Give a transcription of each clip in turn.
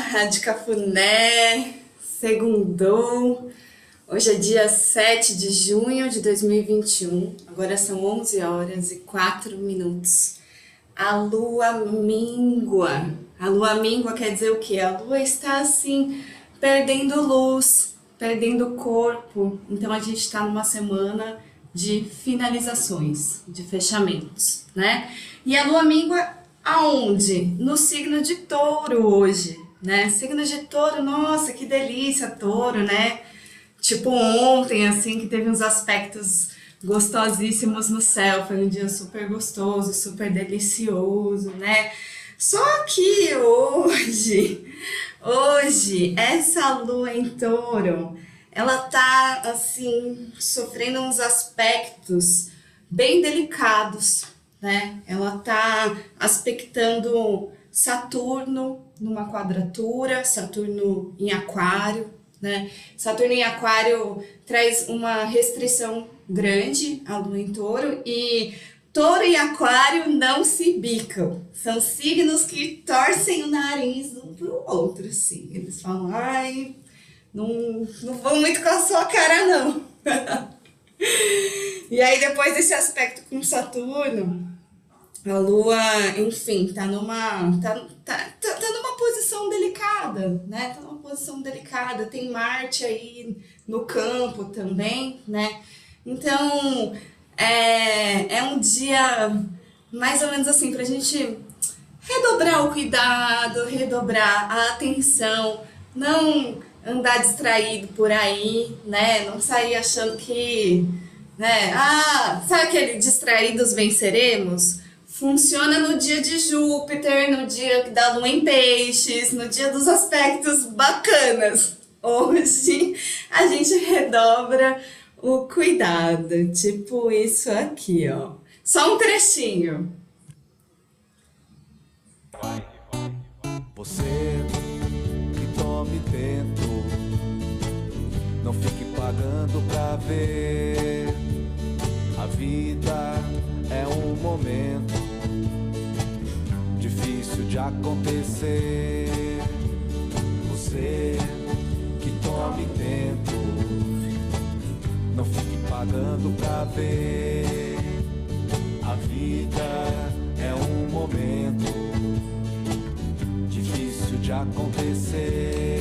Rádio Cafuné, segundou. Hoje é dia 7 de junho de 2021, agora são 11 horas e 4 minutos. A lua míngua. A lua míngua quer dizer o quê? A lua está assim, perdendo luz, perdendo corpo. Então a gente está numa semana de finalizações, de fechamentos, né? E a lua míngua Aonde? No signo de touro hoje, né? Signo de touro, nossa, que delícia, touro, né? Tipo ontem, assim, que teve uns aspectos gostosíssimos no céu, foi um dia super gostoso, super delicioso, né? Só que hoje, hoje, essa lua em touro, ela tá, assim, sofrendo uns aspectos bem delicados, né? Ela está aspectando Saturno numa quadratura, Saturno em Aquário, né? Saturno em Aquário traz uma restrição grande à Lua em Touro e Touro e Aquário não se bicam. São signos que torcem o nariz um pro outro, assim. Eles falam, ai, não, não vou muito com a sua cara, não. e aí, depois desse aspecto com Saturno, a Lua, enfim, tá numa, tá, tá, tá, tá, posição delicada, né? Tá numa posição delicada. Tem Marte aí no campo também, né? Então, é, é um dia mais ou menos assim pra gente redobrar o cuidado, redobrar a atenção, não andar distraído por aí, né? Não sair achando que, né? Ah, sabe aquele distraídos venceremos? Funciona no dia de Júpiter, no dia da lua em peixes, no dia dos aspectos bacanas. Hoje a gente redobra o cuidado, tipo isso aqui, ó. Só um trechinho. Você que tome tempo, não fique pagando pra ver. A vida é um momento difícil de acontecer. Você que tome tempo, não fique pagando pra ver. A vida é um momento difícil de acontecer.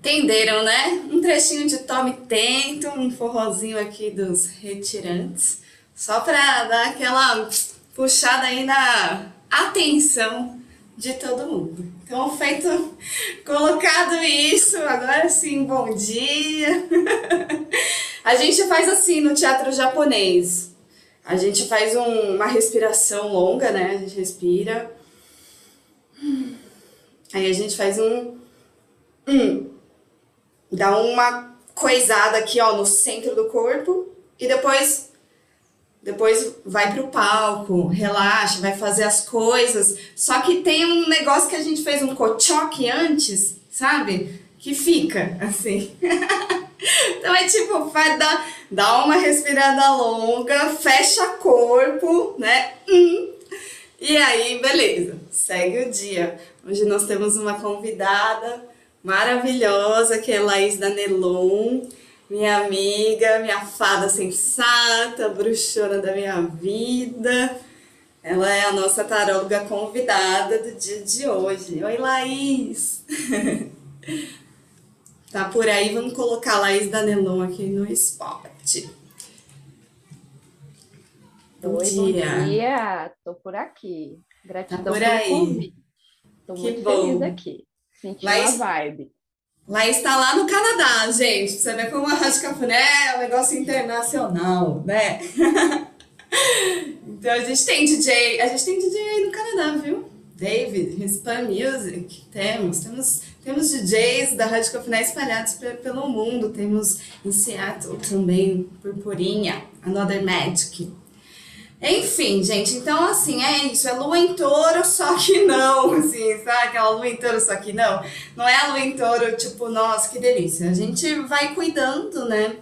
Entenderam, né? Um trechinho de Tome Tento, um forrozinho aqui dos retirantes, só para dar aquela puxada aí na atenção de todo mundo. Então, feito, colocado isso, agora sim, bom dia. A gente faz assim no teatro japonês. A gente faz um, uma respiração longa, né? A gente respira. Aí a gente faz um. um dá uma coisada aqui, ó, no centro do corpo. E depois depois vai pro palco, relaxa, vai fazer as coisas. Só que tem um negócio que a gente fez um cochoque antes, sabe? Que fica assim. então é tipo, vai dar, dá uma respirada longa, fecha corpo, né? Hum. E aí, beleza, segue o dia. Hoje nós temos uma convidada maravilhosa que é Laís Danelon minha amiga, minha fada sensata, bruxona da minha vida. Ela é a nossa taróloga convidada do dia de hoje. Oi, Laís! tá por aí, vamos colocar a Laís Danelon aqui no spot. Bom Oi, dia. bom dia! Tô por aqui. Gratidão tá por aí. convite. Tô que muito bom. feliz aqui. Senti Laís... uma vibe. Laís está lá no Canadá, gente. Você vê como a Rádio Cafuné é um negócio internacional, né? então a gente tem DJ, a gente tem DJ aí no Canadá, viu? David, Hispan Music, temos, temos, temos DJs da Rádio Cafuné espalhados pelo mundo, temos em Seattle também, Purpurinha, Another Magic, enfim, gente, então assim, é isso, é lua em touro, só que não, assim, sabe aquela lua em touro, só que não. Não é a lua em touro, tipo, nossa, que delícia. A gente vai cuidando, né?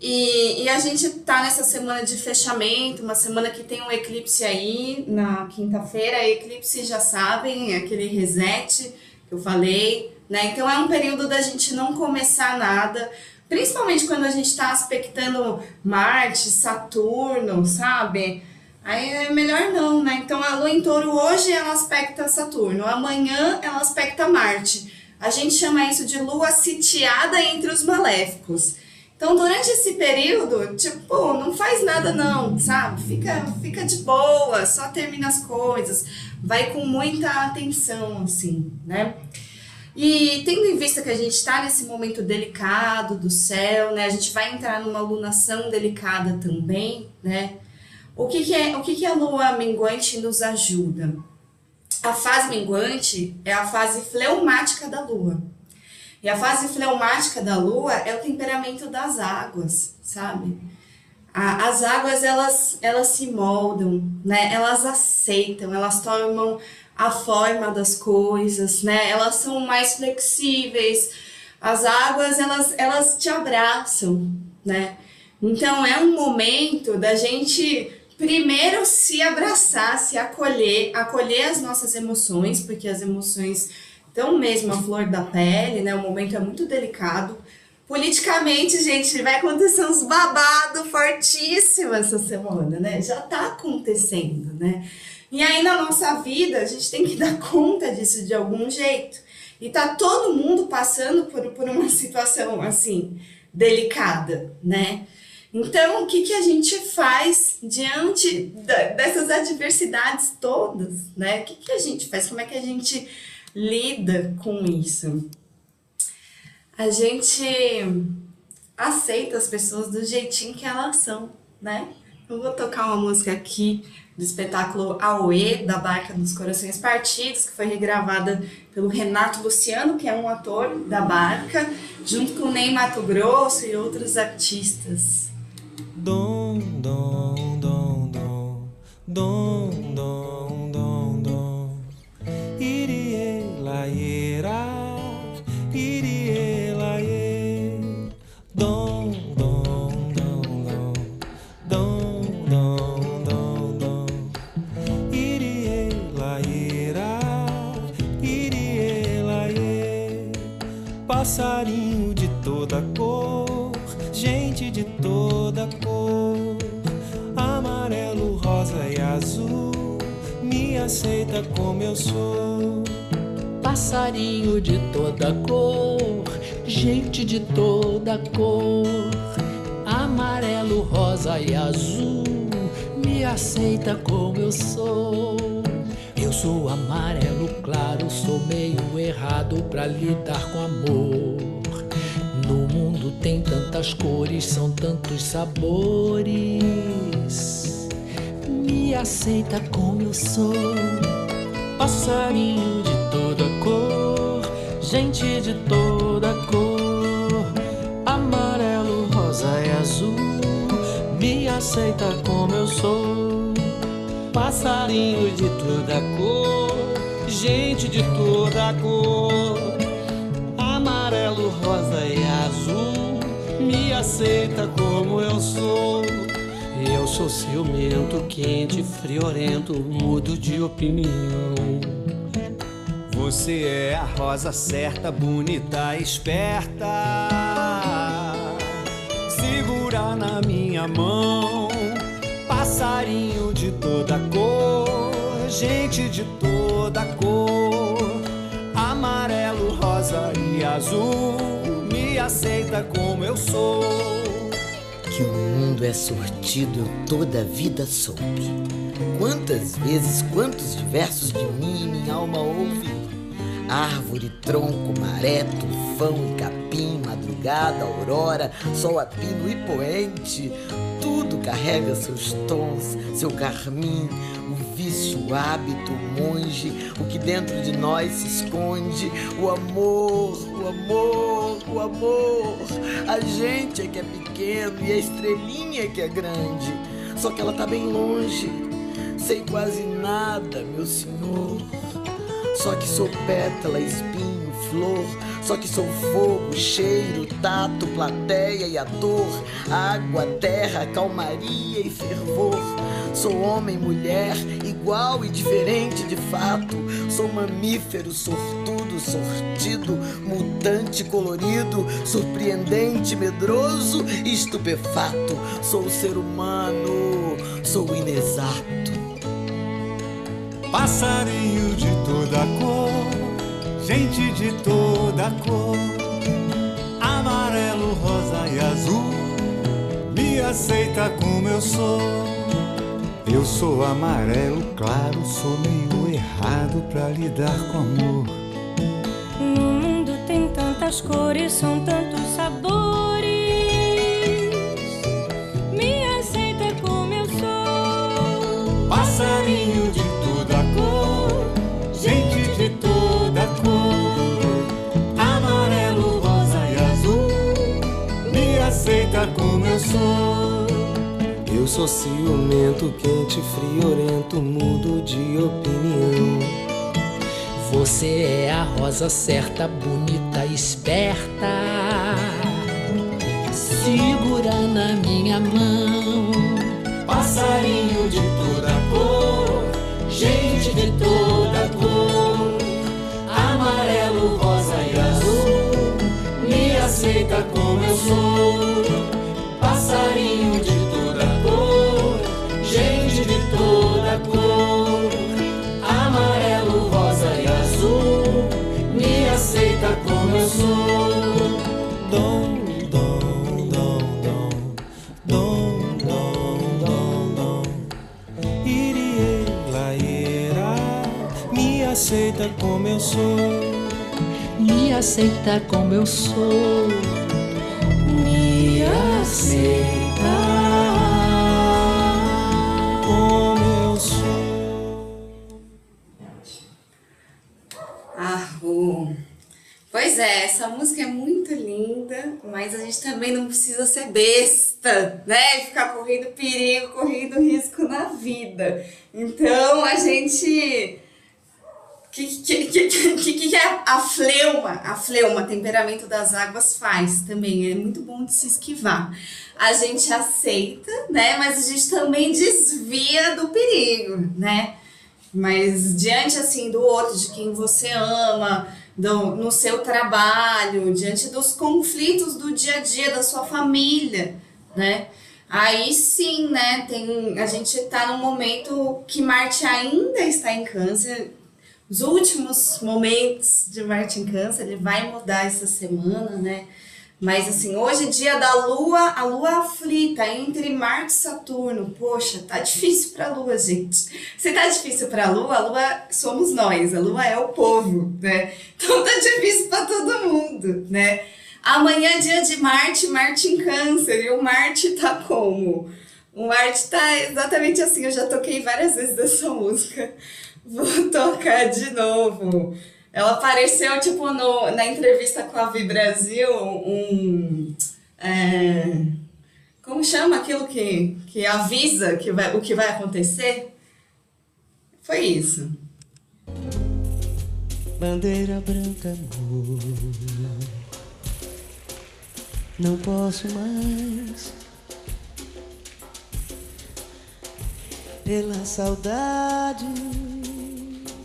E, e, a gente tá nessa semana de fechamento, uma semana que tem um eclipse aí na quinta-feira. Eclipse, já sabem, é aquele reset que eu falei, né? Então é um período da gente não começar nada, principalmente quando a gente está aspectando Marte, Saturno, sabe? Aí é melhor não, né? Então a lua em touro hoje ela aspecta Saturno, amanhã ela aspecta Marte. A gente chama isso de lua sitiada entre os maléficos. Então, durante esse período, tipo, não faz nada não, sabe? Fica, fica de boa, só termina as coisas, vai com muita atenção, assim, né? E tendo em vista que a gente está nesse momento delicado do céu, né? A gente vai entrar numa lunação delicada também, né? O que, que é, o que, que a lua minguante nos ajuda? A fase minguante é a fase fleumática da lua. E a fase fleumática da lua é o temperamento das águas, sabe? A, as águas, elas, elas se moldam, né? Elas aceitam, elas tomam a forma das coisas, né? Elas são mais flexíveis. As águas, elas, elas te abraçam, né? Então, é um momento da gente primeiro se abraçar, se acolher, acolher as nossas emoções, porque as emoções então, mesmo a flor da pele, né? O momento é muito delicado. Politicamente, gente, vai acontecer uns babado fortíssimo essa semana, né? Já tá acontecendo, né? E aí na nossa vida a gente tem que dar conta disso de algum jeito. E tá todo mundo passando por, por uma situação assim, delicada, né? Então, o que, que a gente faz diante da, dessas adversidades todas, né? O que, que a gente faz? Como é que a gente lida com isso? A gente aceita as pessoas do jeitinho que elas são, né? Eu vou tocar uma música aqui do espetáculo Aue, da Barca dos Corações Partidos, que foi regravada pelo Renato Luciano, que é um ator da Barca, junto com o Ney Mato Grosso e outros artistas. Dom, dom, dom, dom, dom, aceita como eu sou. Passarinho de toda cor, gente de toda cor, amarelo, rosa e azul, me aceita como eu sou. Eu sou amarelo claro, sou meio errado pra lidar com amor. No mundo tem tantas cores, são tantos sabores. Aceita como eu sou. Passarinho de toda cor, gente de toda cor. Amarelo, rosa e azul. Me aceita como eu sou. Passarinho de toda cor, gente de toda cor amarelo, rosa e azul. Me aceita como eu sou. Sou ciumento, quente, friorento, mudo de opinião. Você é a rosa certa, bonita, esperta. Segura na minha mão, passarinho de toda cor, gente de toda cor amarelo, rosa e azul. Me aceita como eu sou. Que o mundo é sortido, eu toda a vida soube. Quantas vezes, quantos diversos de mim e minha alma ouve? Árvore, tronco, maré, tufão e capim, madrugada, aurora, sol a pino e poente. Tudo carrega seus tons, seu carmim, o vício, hábito, monge, o que dentro de nós se esconde, o amor, o amor, o amor. A gente é que é pequeno e a estrelinha é que é grande, só que ela tá bem longe. Sei quase nada, meu senhor. Só que sou pétala, espinho, flor, Só que sou fogo, cheiro, tato, plateia e ator, água, terra, calmaria e fervor. Sou homem, mulher, igual e diferente de fato. Sou mamífero, sortudo, sortido, mutante, colorido, surpreendente, medroso e estupefato. Sou ser humano, sou inexato. Passarinho de toda cor, gente de toda cor, amarelo, rosa e azul, me aceita como eu sou. Eu sou amarelo claro, sou meio errado pra lidar com amor. No mundo tem tantas cores, são tantos sabores. Me aceita como eu sou. Passarinho de toda cor, gente de toda cor, amarelo, rosa e azul, me aceita como eu sou. Sou ciumento, quente, friorento, mudo de opinião. Você é a rosa certa, bonita, esperta. Segura na minha mão. Passarinho de toda cor, gente de toda cor, amarelo, rosa e azul, me aceita como eu sou. Aceita como eu sou. Me aceita como eu sou. Me aceita também não precisa ser besta, né? Ficar correndo perigo, correndo risco na vida. Então a gente. O que, que, que, que, a, a fleuma, a fleuma, temperamento das águas, faz também? É muito bom de se esquivar. A gente aceita, né? Mas a gente também desvia do perigo, né? Mas diante assim do outro, de quem você ama, do, no seu trabalho, diante dos conflitos do dia a dia da sua família, né? Aí sim, né? Tem, a gente tá num momento que Marte ainda está em câncer. Os últimos momentos de Marte em câncer, ele vai mudar essa semana, né? Mas assim, hoje é dia da Lua, a Lua aflita entre Marte e Saturno. Poxa, tá difícil pra Lua, gente. Se tá difícil pra Lua, a Lua somos nós, a Lua é o povo, né? Então tá difícil pra todo mundo, né? Amanhã é dia de Marte, Marte em Câncer, e o Marte tá como? O Marte tá exatamente assim, eu já toquei várias vezes essa música. Vou tocar de novo. Ela apareceu, tipo, no, na entrevista com a Vi Brasil, um. É, como chama aquilo que, que avisa que vai, o que vai acontecer? Foi isso. Bandeira branca, amor. Não posso mais. Pela saudade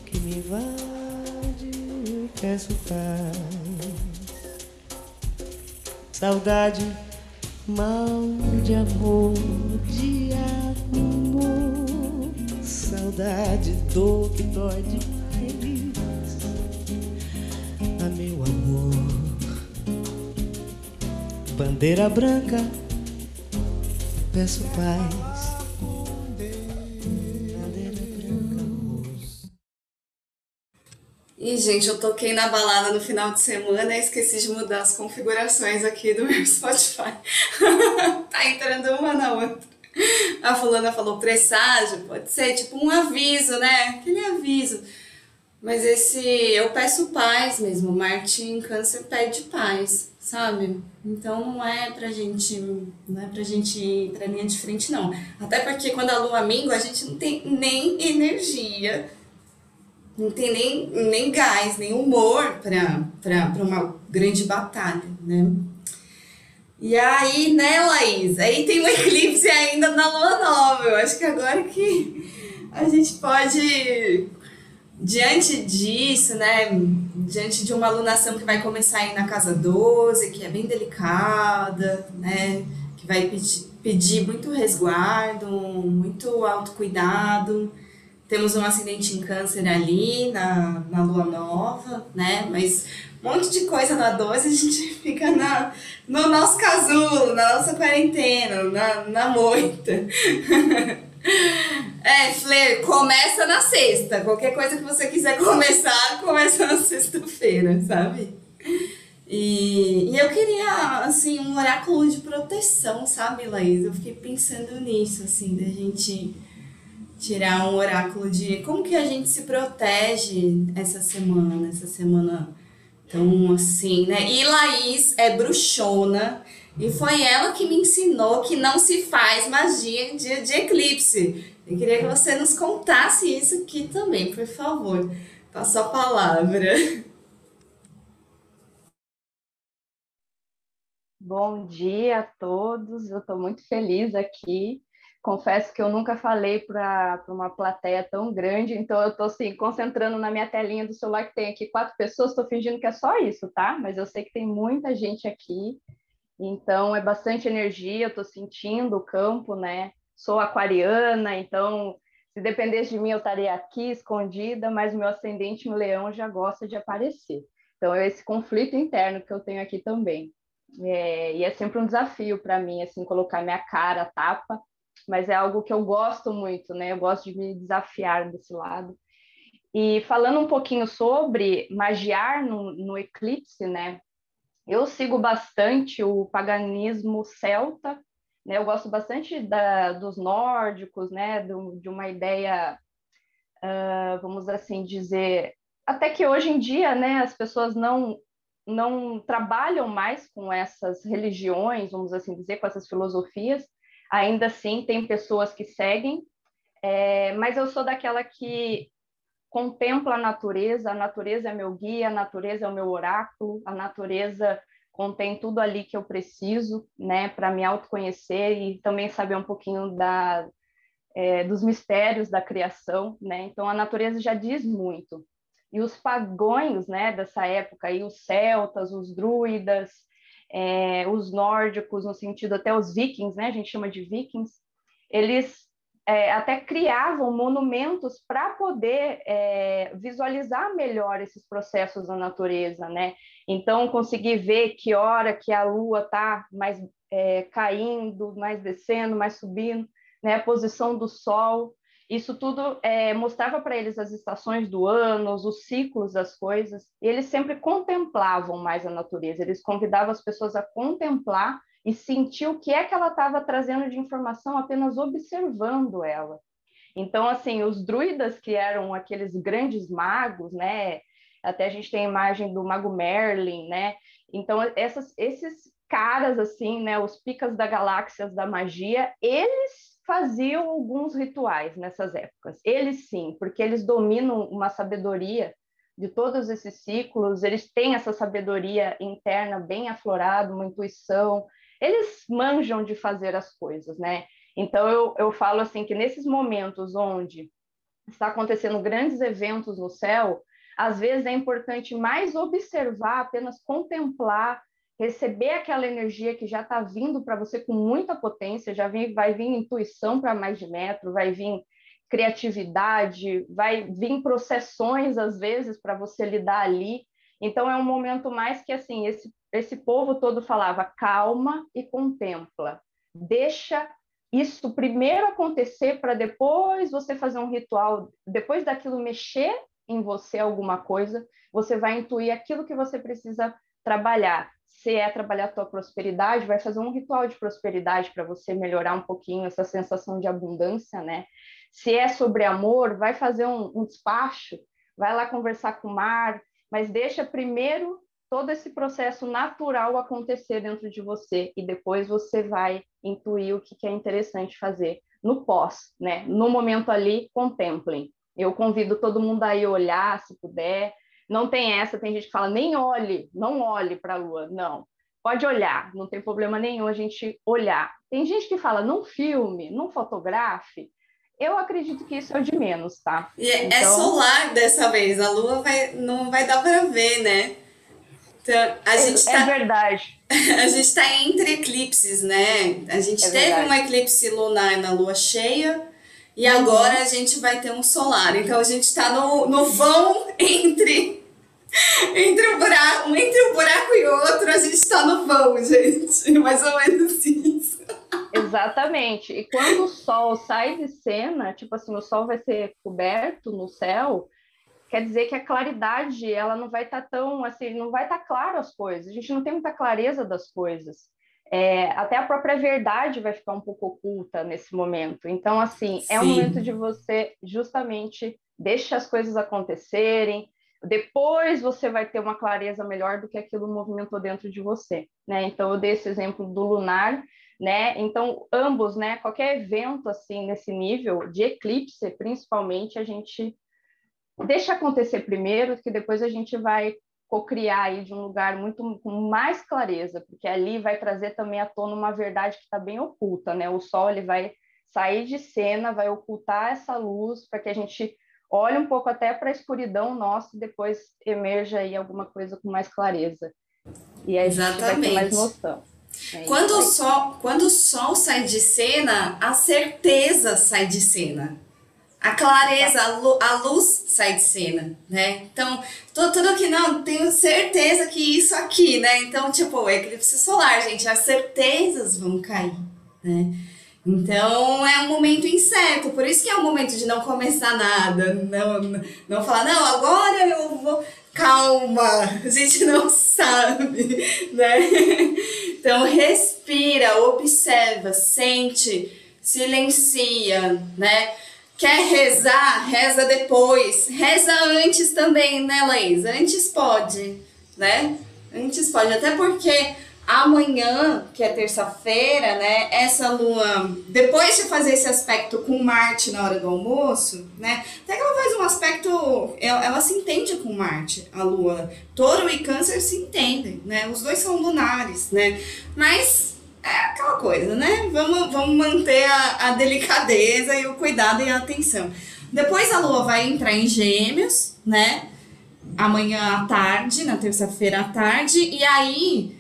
que me invade, peço paz. Saudade, mal de amor, de amor. Saudade, dor que dói demais. Ah, meu amor. Bandeira branca, peço paz. E, gente, eu toquei na balada no final de semana e esqueci de mudar as configurações aqui do meu Spotify. tá entrando uma na outra. A fulana falou presságio, pode ser tipo um aviso, né? Aquele aviso. Mas esse, eu peço paz mesmo. Marte em câncer pede paz, sabe? Então não é pra gente, não é pra gente ir pra linha de frente, não. Até porque quando a lua mingua, a gente não tem nem energia não tem nem, nem gás, nem humor para uma grande batalha, né? E aí, né, Laís? Aí tem um eclipse ainda na lua nova. Eu acho que agora que a gente pode, diante disso, né, diante de uma alunação que vai começar aí na casa 12, que é bem delicada, né, que vai pedir, pedir muito resguardo, muito autocuidado. Temos um acidente em câncer ali na, na lua nova, né, mas um monte de coisa na 12 a gente fica na, no nosso casulo, na nossa quarentena, na, na moita. É, Fler, começa na sexta. Qualquer coisa que você quiser começar, começa na sexta-feira, sabe? E, e eu queria, assim, um oráculo de proteção, sabe, Laís? Eu fiquei pensando nisso, assim, da gente tirar um oráculo de como que a gente se protege essa semana, essa semana tão assim, né? E Laís é bruxona. E foi ela que me ensinou que não se faz magia em dia de eclipse. Eu queria que você nos contasse isso aqui também, por favor. Passo a palavra. Bom dia a todos, eu estou muito feliz aqui. Confesso que eu nunca falei para uma plateia tão grande, então eu estou assim, concentrando na minha telinha do celular que tem aqui quatro pessoas, estou fingindo que é só isso, tá? Mas eu sei que tem muita gente aqui, então é bastante energia, eu estou sentindo o campo, né? sou aquariana, então se dependesse de mim eu estaria aqui escondida, mas meu ascendente no leão já gosta de aparecer. Então é esse conflito interno que eu tenho aqui também. É, e é sempre um desafio para mim, assim, colocar minha cara, tapa, mas é algo que eu gosto muito, né? Eu gosto de me desafiar desse lado. E falando um pouquinho sobre magiar no, no eclipse, né? Eu sigo bastante o paganismo celta né? Eu gosto bastante da, dos nórdicos, né? Do, de uma ideia, uh, vamos assim dizer, até que hoje em dia, né? As pessoas não não trabalham mais com essas religiões, vamos assim dizer, com essas filosofias. Ainda assim, tem pessoas que seguem, é, mas eu sou daquela que contempla a natureza, a natureza é meu guia, a natureza é o meu oráculo, a natureza contém tudo ali que eu preciso, né, para me autoconhecer e também saber um pouquinho da, é, dos mistérios da criação, né? Então a natureza já diz muito. E os pagões, né, dessa época, aí os celtas, os druidas, é, os nórdicos, no sentido até os vikings, né? A gente chama de vikings. Eles é, até criavam monumentos para poder é, visualizar melhor esses processos da natureza, né? Então, conseguir ver que hora que a lua está mais é, caindo, mais descendo, mais subindo, né? A posição do sol. Isso tudo é, mostrava para eles as estações do ano, os ciclos das coisas, e eles sempre contemplavam mais a natureza, eles convidavam as pessoas a contemplar e sentir o que é que ela estava trazendo de informação apenas observando ela. Então, assim, os druidas que eram aqueles grandes magos, né? Até a gente tem a imagem do mago Merlin, né? Então, essas, esses caras, assim, né? Os picas da galáxias da magia, eles faziam alguns rituais nessas épocas. Eles sim, porque eles dominam uma sabedoria de todos esses ciclos, eles têm essa sabedoria interna bem aflorada, uma intuição, eles manjam de fazer as coisas, né? Então eu, eu falo assim que nesses momentos onde está acontecendo grandes eventos no céu, às vezes é importante mais observar, apenas contemplar, receber aquela energia que já está vindo para você com muita potência, já vem, vai vir intuição para mais de metro, vai vir criatividade, vai vir processões às vezes para você lidar ali. Então é um momento mais que assim, esse esse povo todo falava calma e contempla. Deixa isso primeiro acontecer para depois você fazer um ritual, depois daquilo mexer em você alguma coisa, você vai intuir aquilo que você precisa trabalhar. Se é trabalhar a tua prosperidade, vai fazer um ritual de prosperidade para você melhorar um pouquinho essa sensação de abundância, né? Se é sobre amor, vai fazer um, um despacho, vai lá conversar com o mar, mas deixa primeiro todo esse processo natural acontecer dentro de você e depois você vai intuir o que, é interessante fazer no pós, né? No momento ali, contemplem. Eu convido todo mundo a ir olhar, se puder, não tem essa, tem gente que fala, nem olhe, não olhe para a lua. Não, pode olhar, não tem problema nenhum a gente olhar. Tem gente que fala, não filme, não fotografe. Eu acredito que isso é o de menos, tá? E é, é então... é solar dessa vez, a lua vai, não vai dar para ver, né? Então, a é, gente tá, é verdade. A gente está entre eclipses, né? A gente é teve verdade. um eclipse lunar na lua cheia e uhum. agora a gente vai ter um solar. Então a gente está no, no vão entre entre um buraco, entre um buraco e outro, a gente está no vão, gente. Mais ou menos isso. Exatamente. E quando o sol sai de cena, tipo assim, o sol vai ser coberto no céu, quer dizer que a claridade ela não vai estar tá tão assim, não vai estar tá claro as coisas. A gente não tem muita clareza das coisas. É, até a própria verdade vai ficar um pouco oculta nesse momento. Então, assim, Sim. é o momento de você justamente deixar as coisas acontecerem. Depois você vai ter uma clareza melhor do que aquilo movimentou dentro de você, né? Então, eu dei esse exemplo do lunar, né? Então, ambos, né? Qualquer evento assim nesse nível de eclipse, principalmente, a gente deixa acontecer primeiro, que depois a gente vai co-criar aí de um lugar muito com mais clareza, porque ali vai trazer também à tona uma verdade que está bem oculta, né? O sol ele vai sair de cena, vai ocultar essa luz para que a gente olhe um pouco até para a escuridão nossa e depois emerja aí alguma coisa com mais clareza. E aí Exatamente. a gente vai ter mais noção. É quando, o sol, quando o sol sai de cena, a certeza sai de cena a clareza, a luz sai de cena, né? Então, tudo, tudo que não, tenho certeza que isso aqui, né? Então, tipo, eclipse solar, gente, as certezas vão cair, né? Então, é um momento incerto, por isso que é um momento de não começar nada, não, não, falar, não, agora eu vou. Calma, a gente não sabe, né? Então, respira, observa, sente, silencia, né? Quer rezar? Reza depois. Reza antes também, né, Laís? Antes pode, né? Antes pode. Até porque amanhã, que é terça-feira, né? Essa lua, depois de fazer esse aspecto com Marte na hora do almoço, né? Até que ela faz um aspecto, ela, ela se entende com Marte, a lua. Touro e Câncer se entendem, né? Os dois são lunares, né? Mas é aquela coisa, né? Vamos, vamos manter a, a delicadeza e o cuidado e a atenção. Depois a lua vai entrar em Gêmeos, né? Amanhã à tarde, na terça-feira à tarde, e aí,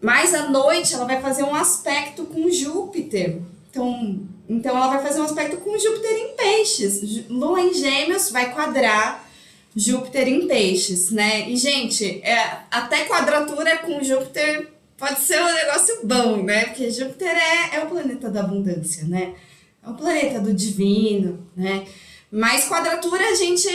mais à noite, ela vai fazer um aspecto com Júpiter. Então, então ela vai fazer um aspecto com Júpiter em Peixes. Lua em Gêmeos vai quadrar Júpiter em Peixes, né? E, gente, é, até quadratura com Júpiter pode ser um negócio bom, né? Porque Júpiter é, é o planeta da abundância, né? É o planeta do divino, né? Mas quadratura a gente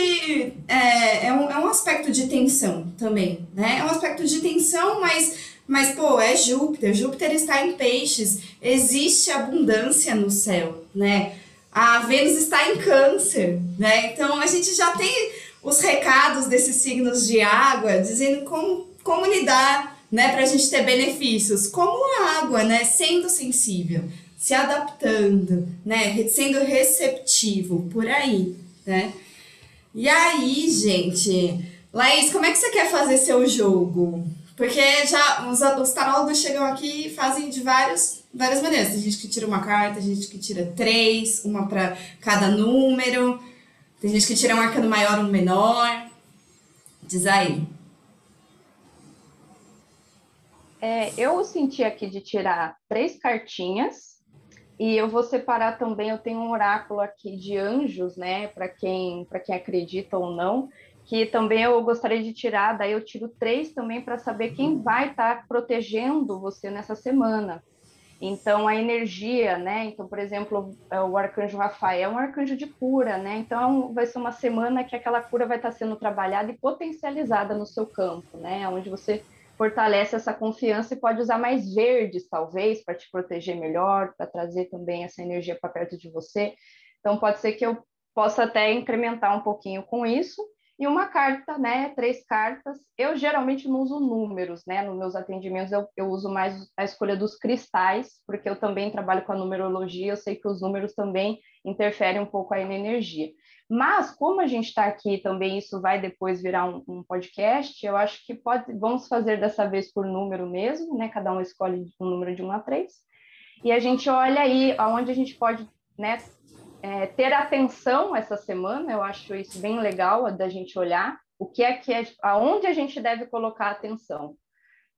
é, é, um, é um aspecto de tensão também, né? É um aspecto de tensão, mas, mas pô, é Júpiter. Júpiter está em peixes, existe abundância no céu, né? A Vênus está em câncer, né? Então a gente já tem os recados desses signos de água dizendo como, como lidar né, para a gente ter benefícios, como a água, né, sendo sensível, se adaptando, né, sendo receptivo, por aí, né? E aí, gente, Laís, como é que você quer fazer seu jogo? Porque já os, os tarólogos chegam aqui e fazem de vários, várias maneiras. Tem gente que tira uma carta, tem gente que tira três, uma para cada número. Tem gente que tira um arcano maior, um menor. Diz aí. É, eu senti aqui de tirar três cartinhas e eu vou separar também. Eu tenho um oráculo aqui de anjos, né? Para quem para quem acredita ou não, que também eu gostaria de tirar. Daí eu tiro três também para saber quem vai estar tá protegendo você nessa semana. Então, a energia, né? Então, por exemplo, é o arcanjo Rafael é um arcanjo de cura, né? Então, vai ser uma semana que aquela cura vai estar tá sendo trabalhada e potencializada no seu campo, né? Onde você fortalece essa confiança e pode usar mais verdes, talvez, para te proteger melhor, para trazer também essa energia para perto de você. Então, pode ser que eu possa até incrementar um pouquinho com isso. E uma carta, né? Três cartas. Eu geralmente não uso números, né? Nos meus atendimentos eu, eu uso mais a escolha dos cristais, porque eu também trabalho com a numerologia, eu sei que os números também interferem um pouco aí na energia. Mas, como a gente está aqui também, isso vai depois virar um, um, podcast, eu acho que pode, vamos fazer dessa vez por número mesmo, né? Cada um escolhe um número de 1 a 3. E a gente olha aí aonde a gente pode né, é, ter atenção essa semana, eu acho isso bem legal da gente olhar o que é que é, aonde a gente deve colocar atenção.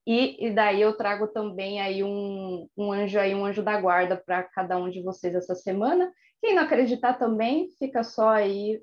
E, e daí eu trago também aí um, um anjo aí, um anjo da guarda para cada um de vocês essa semana. Quem não acreditar também, fica só aí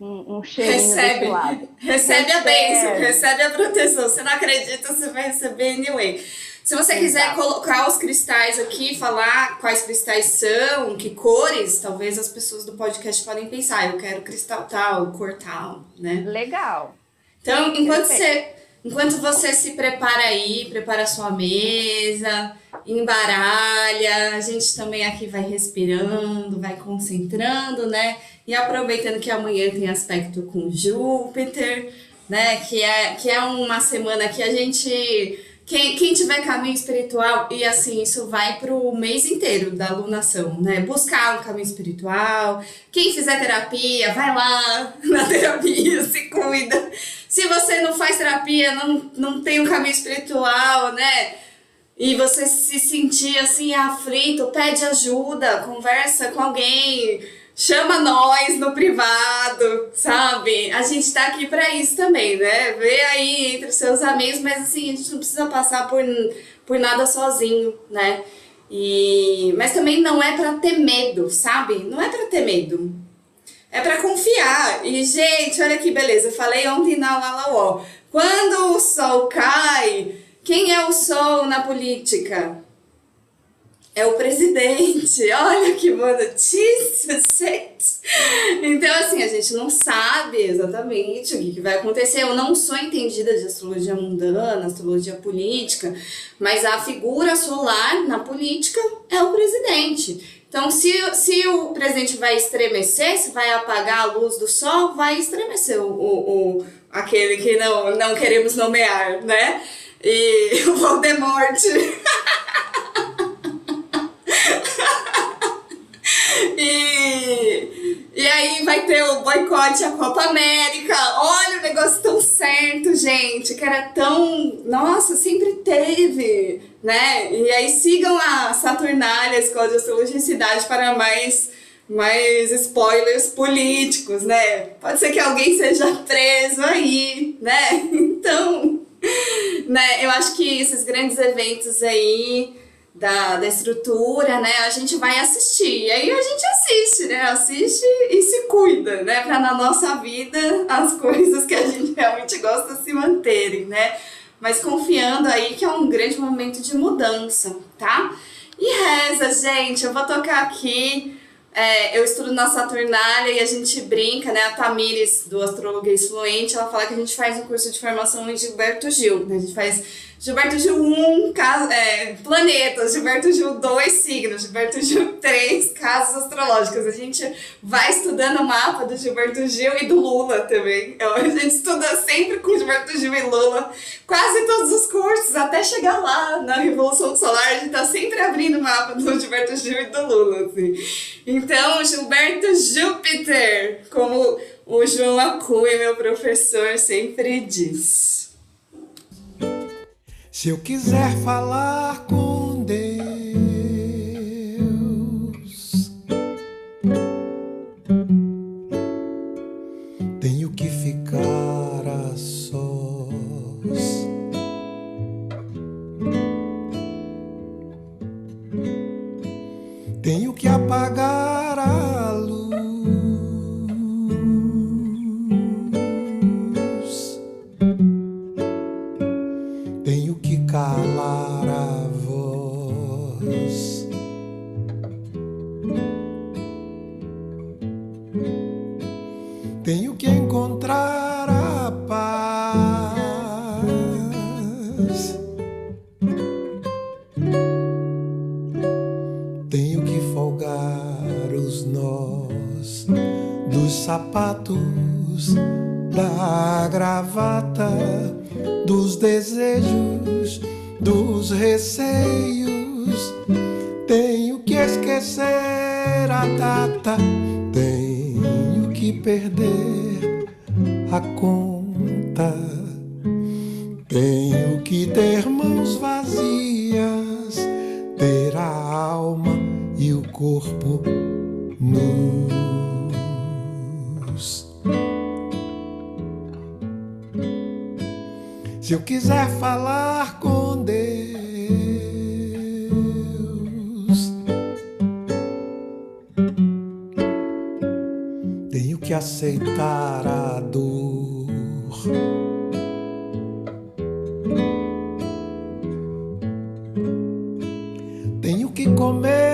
um, um cheirinho recebe. Recebe, recebe a bênção, recebe a proteção. Você não acredita, você vai receber anyway. Se você Exato. quiser colocar os cristais aqui, falar quais cristais são, que cores, talvez as pessoas do podcast podem pensar, eu quero cristal tal, cor tal, né? Legal. Então, enquanto você Enquanto você se prepara aí, prepara a sua mesa, embaralha, a gente também aqui vai respirando, vai concentrando, né? E aproveitando que amanhã tem aspecto com Júpiter, né? Que é, que é uma semana que a gente. Quem, quem tiver caminho espiritual, e assim, isso vai pro mês inteiro da alunação, né? Buscar um caminho espiritual. Quem fizer terapia, vai lá na terapia, se cuida se você não faz terapia, não, não tem um caminho espiritual, né? E você se sentir assim aflito, pede ajuda, conversa com alguém, chama nós no privado, sabe? A gente tá aqui para isso também, né? Vê aí entre os seus amigos, mas assim, a gente não precisa passar por, por nada sozinho, né? E, mas também não é para ter medo, sabe? Não é para ter medo. É para confiar. E, gente, olha que beleza. Eu falei ontem na Lalauó. Quando o sol cai, quem é o sol na política? É o presidente. Olha que boa notícia, gente. Então, assim, a gente não sabe exatamente o que, que vai acontecer. Eu não sou entendida de astrologia mundana, astrologia política, mas a figura solar na política é o presidente. Então, se, se o presidente vai estremecer, se vai apagar a luz do sol, vai estremecer o, o, o aquele que não, não queremos nomear, né? E o Voldemort. e, e aí vai ter o boicote à Copa América. Olha o negócio tão certo, gente, que era tão. Nossa, sempre teve né? E aí sigam a Saturnália, a Escola de Astrologia e Cidade, para mais, mais spoilers políticos, né? Pode ser que alguém seja preso aí, né? Então, né, eu acho que esses grandes eventos aí da, da estrutura, né, a gente vai assistir. E aí a gente assiste, né? Assiste e se cuida, né? Para na nossa vida as coisas que a gente realmente gosta se manterem, né? mas confiando aí que é um grande momento de mudança, tá? E reza, gente, eu vou tocar aqui. É, eu estudo na Saturnália e a gente brinca, né? A Tamires, do Astrologuês Fluente, ela fala que a gente faz um curso de formação em Gilberto Gil, né? A gente faz Gilberto Gil 1, é, planetas, Gilberto Gil 2, signos, Gilberto Gil 3, casas astrológicas. A gente vai estudando o mapa do Gilberto Gil e do Lula também. Então, a gente estuda sempre com Gilberto Gil e Lula, quase todos os cursos, até chegar lá na Revolução Solar, a gente tá sempre abrindo o mapa do Gilberto Gil e do Lula, assim. Então, Gilberto Júpiter, como o João Acunha, meu professor, sempre diz. Se eu quiser falar com Deus, tenho que ficar a sós. Tenho que apagar a sapatos, da gravata, dos desejos, dos receios. Tenho que esquecer a data, tenho que perder a conta. Tenho que ter mãos vazias, ter a alma e o corpo nus. Se eu quiser falar com Deus, tenho que aceitar a dor. Tenho que comer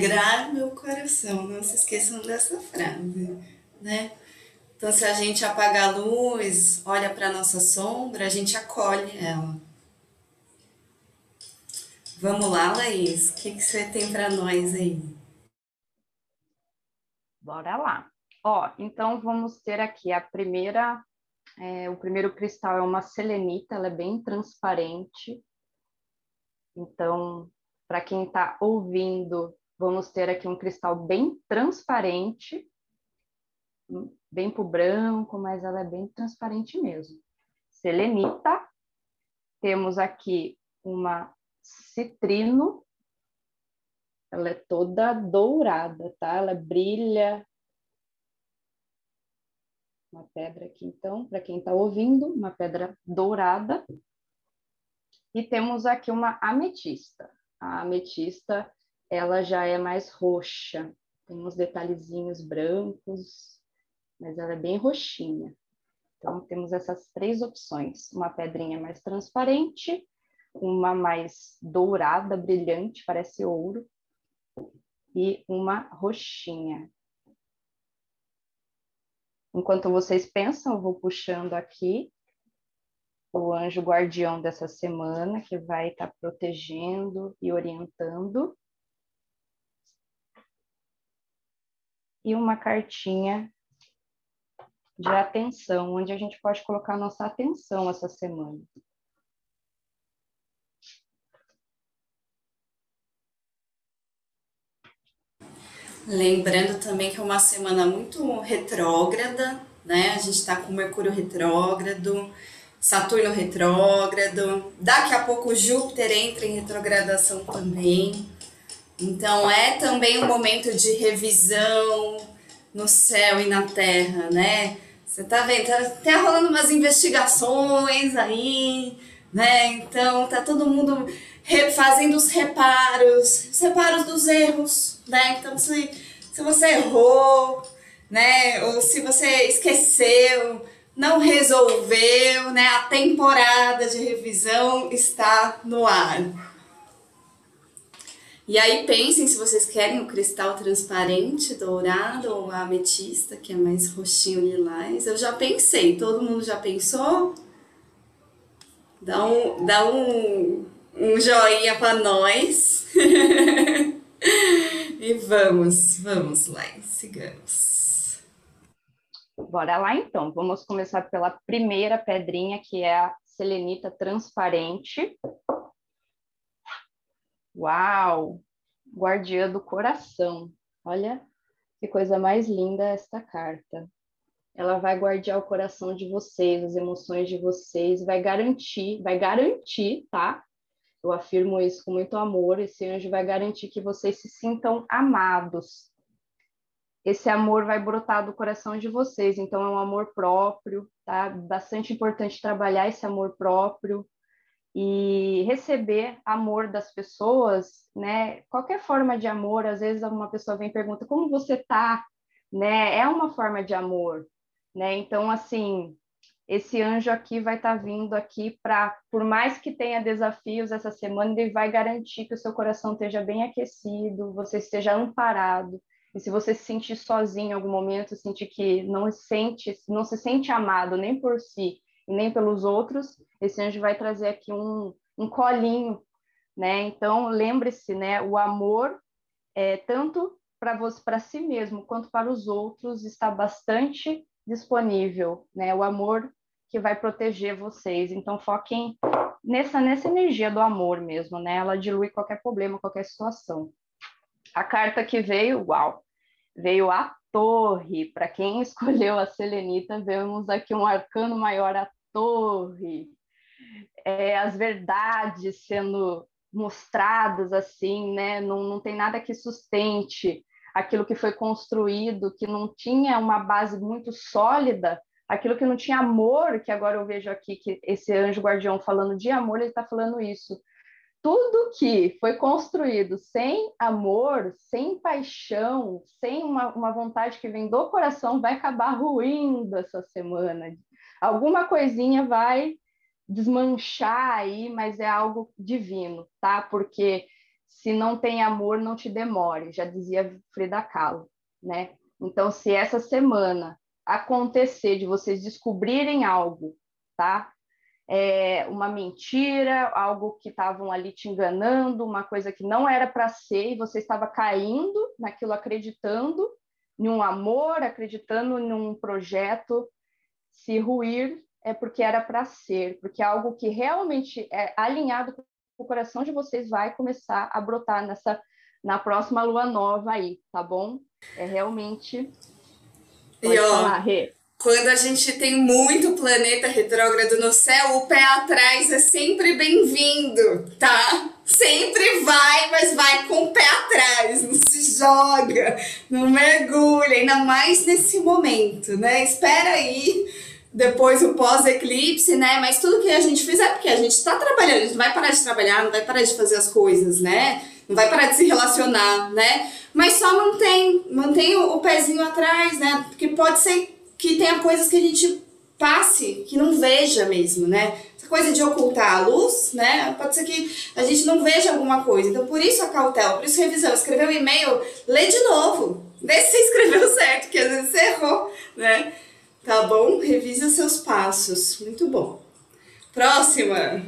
alegrar meu coração, não se esqueçam dessa frase, né? Então, se a gente apaga a luz, olha para nossa sombra, a gente acolhe ela. Vamos lá, Laís, o que, que você tem para nós aí? Bora lá. Ó, então vamos ter aqui a primeira, é, o primeiro cristal é uma selenita, ela é bem transparente. Então, para quem está ouvindo, vamos ter aqui um cristal bem transparente, bem pro branco, mas ela é bem transparente mesmo. Selenita. Temos aqui uma citrino. Ela é toda dourada, tá? Ela brilha. Uma pedra aqui, então, para quem está ouvindo, uma pedra dourada. E temos aqui uma ametista. A ametista, ela já é mais roxa. Tem uns detalhezinhos brancos, mas ela é bem roxinha. Então, temos essas três opções. Uma pedrinha mais transparente, uma mais dourada, brilhante, parece ouro, e uma roxinha. Enquanto vocês pensam, eu vou puxando aqui o anjo guardião dessa semana, que vai estar tá protegendo e orientando. E uma cartinha de atenção, onde a gente pode colocar nossa atenção essa semana. Lembrando também que é uma semana muito retrógrada, né? A gente está com Mercúrio retrógrado, Saturno retrógrado, daqui a pouco Júpiter entra em retrogradação também. Então é também um momento de revisão no céu e na terra, né? Você tá vendo? Tá, tá rolando umas investigações aí, né? Então tá todo mundo fazendo os reparos, os reparos dos erros, né? Então se, se você errou, né? Ou se você esqueceu, não resolveu, né? A temporada de revisão está no ar. E aí pensem se vocês querem o cristal transparente, dourado ou a ametista, que é mais roxinho lilás. Eu já pensei, todo mundo já pensou? Dá um, dá um, um joinha para nós. e vamos, vamos lá, sigamos. Bora lá então. Vamos começar pela primeira pedrinha, que é a selenita transparente. Uau! Guardiã do coração. Olha que coisa mais linda esta carta. Ela vai guardiar o coração de vocês, as emoções de vocês, vai garantir, vai garantir, tá? Eu afirmo isso com muito amor. Esse anjo vai garantir que vocês se sintam amados. Esse amor vai brotar do coração de vocês, então é um amor próprio, tá? Bastante importante trabalhar esse amor próprio, e receber amor das pessoas, né? Qualquer forma de amor, às vezes uma pessoa vem e pergunta como você tá, né? É uma forma de amor, né? Então assim, esse anjo aqui vai estar tá vindo aqui para, por mais que tenha desafios essa semana, ele vai garantir que o seu coração esteja bem aquecido, você esteja amparado. E se você se sentir sozinho em algum momento, sentir que não se sente, não se sente amado nem por si, e nem pelos outros, esse anjo vai trazer aqui um, um colinho, né? Então, lembre-se, né? O amor, é, tanto para si mesmo, quanto para os outros, está bastante disponível, né? O amor que vai proteger vocês. Então, foquem nessa, nessa energia do amor mesmo, né? Ela dilui qualquer problema, qualquer situação. A carta que veio, uau, veio a torre. Para quem escolheu a selenita, vemos aqui um arcano maior, a torre, é, as verdades sendo mostradas assim, né? Não, não tem nada que sustente aquilo que foi construído, que não tinha uma base muito sólida, aquilo que não tinha amor, que agora eu vejo aqui que esse anjo guardião falando de amor, ele está falando isso tudo que foi construído sem amor, sem paixão, sem uma, uma vontade que vem do coração, vai acabar ruindo essa semana. Alguma coisinha vai desmanchar aí, mas é algo divino, tá? Porque se não tem amor, não te demore, já dizia Frida Kahlo, né? Então, se essa semana acontecer de vocês descobrirem algo, tá? é, uma mentira, algo que estavam ali te enganando, uma coisa que não era para ser, e você estava caindo naquilo, acreditando em um amor, acreditando em um projeto. Se ruir é porque era para ser, porque algo que realmente é alinhado com o coração de vocês vai começar a brotar nessa na próxima lua nova aí, tá bom? É realmente. Pode e, ó, falar, Rê. Quando a gente tem muito planeta retrógrado no céu, o pé atrás é sempre bem-vindo, tá? Sempre vai, mas vai com o pé atrás, não se joga, não mergulha, ainda mais nesse momento, né? Espera aí depois o pós-eclipse, né? Mas tudo que a gente fizer, porque a gente tá trabalhando, a gente não vai parar de trabalhar, não vai parar de fazer as coisas, né? Não vai parar de se relacionar, né? Mas só mantém, mantém o pezinho atrás, né? Porque pode ser que tenha coisas que a gente passe, que não veja mesmo, né? Essa coisa de ocultar a luz, né? Pode ser que a gente não veja alguma coisa. Então, por isso a cautela, por isso revisão. Escreveu um e-mail, lê de novo. Vê se escreveu certo, que às vezes você errou, né? Tá bom? Revise os seus passos. Muito bom. Próxima.